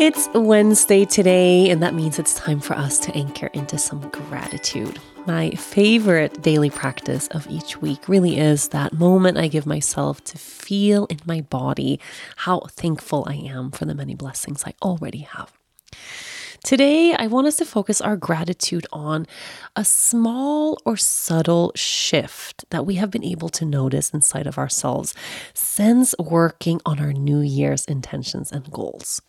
It's Wednesday today, and that means it's time for us to anchor into some gratitude. My favorite daily practice of each week really is that moment I give myself to feel in my body how thankful I am for the many blessings I already have. Today, I want us to focus our gratitude on a small or subtle shift that we have been able to notice inside of ourselves since working on our New Year's intentions and goals.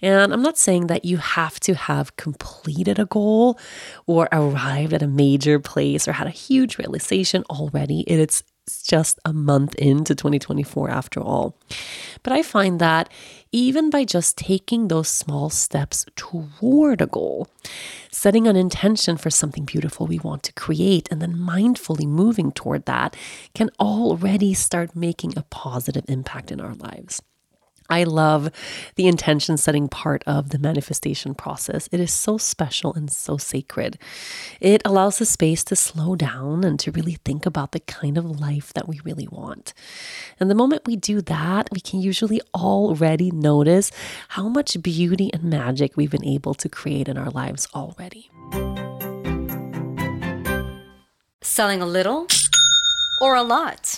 And I'm not saying that you have to have completed a goal or arrived at a major place or had a huge realization already. It's just a month into 2024 after all. But I find that even by just taking those small steps toward a goal, setting an intention for something beautiful we want to create, and then mindfully moving toward that can already start making a positive impact in our lives. I love the intention setting part of the manifestation process. It is so special and so sacred. It allows the space to slow down and to really think about the kind of life that we really want. And the moment we do that, we can usually already notice how much beauty and magic we've been able to create in our lives already. Selling a little or a lot?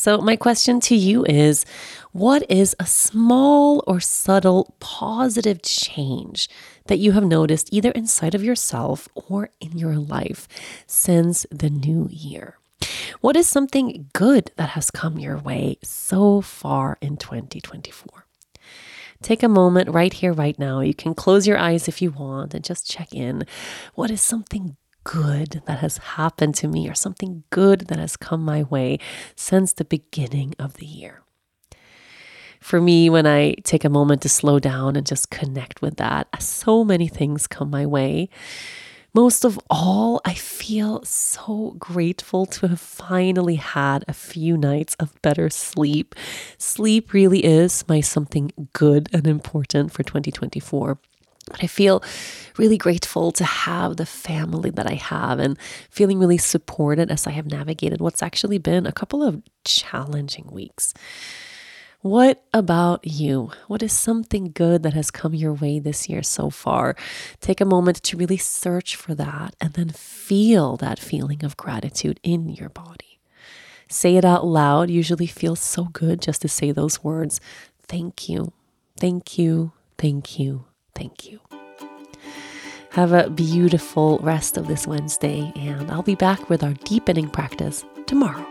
So, my question to you is what is a small or subtle positive change that you have noticed either inside of yourself or in your life since the new year? What is something good that has come your way so far in 2024? Take a moment right here, right now. You can close your eyes if you want and just check in. What is something good that has happened to me or something good that has come my way since the beginning of the year? For me, when I take a moment to slow down and just connect with that, so many things come my way. Most of all, I feel so grateful to have finally had a few nights of better sleep. Sleep really is my something good and important for 2024. But I feel really grateful to have the family that I have and feeling really supported as I have navigated what's actually been a couple of challenging weeks. What about you? What is something good that has come your way this year so far? Take a moment to really search for that and then feel that feeling of gratitude in your body. Say it out loud. Usually feels so good just to say those words. Thank you. Thank you. Thank you. Thank you. Have a beautiful rest of this Wednesday, and I'll be back with our deepening practice tomorrow.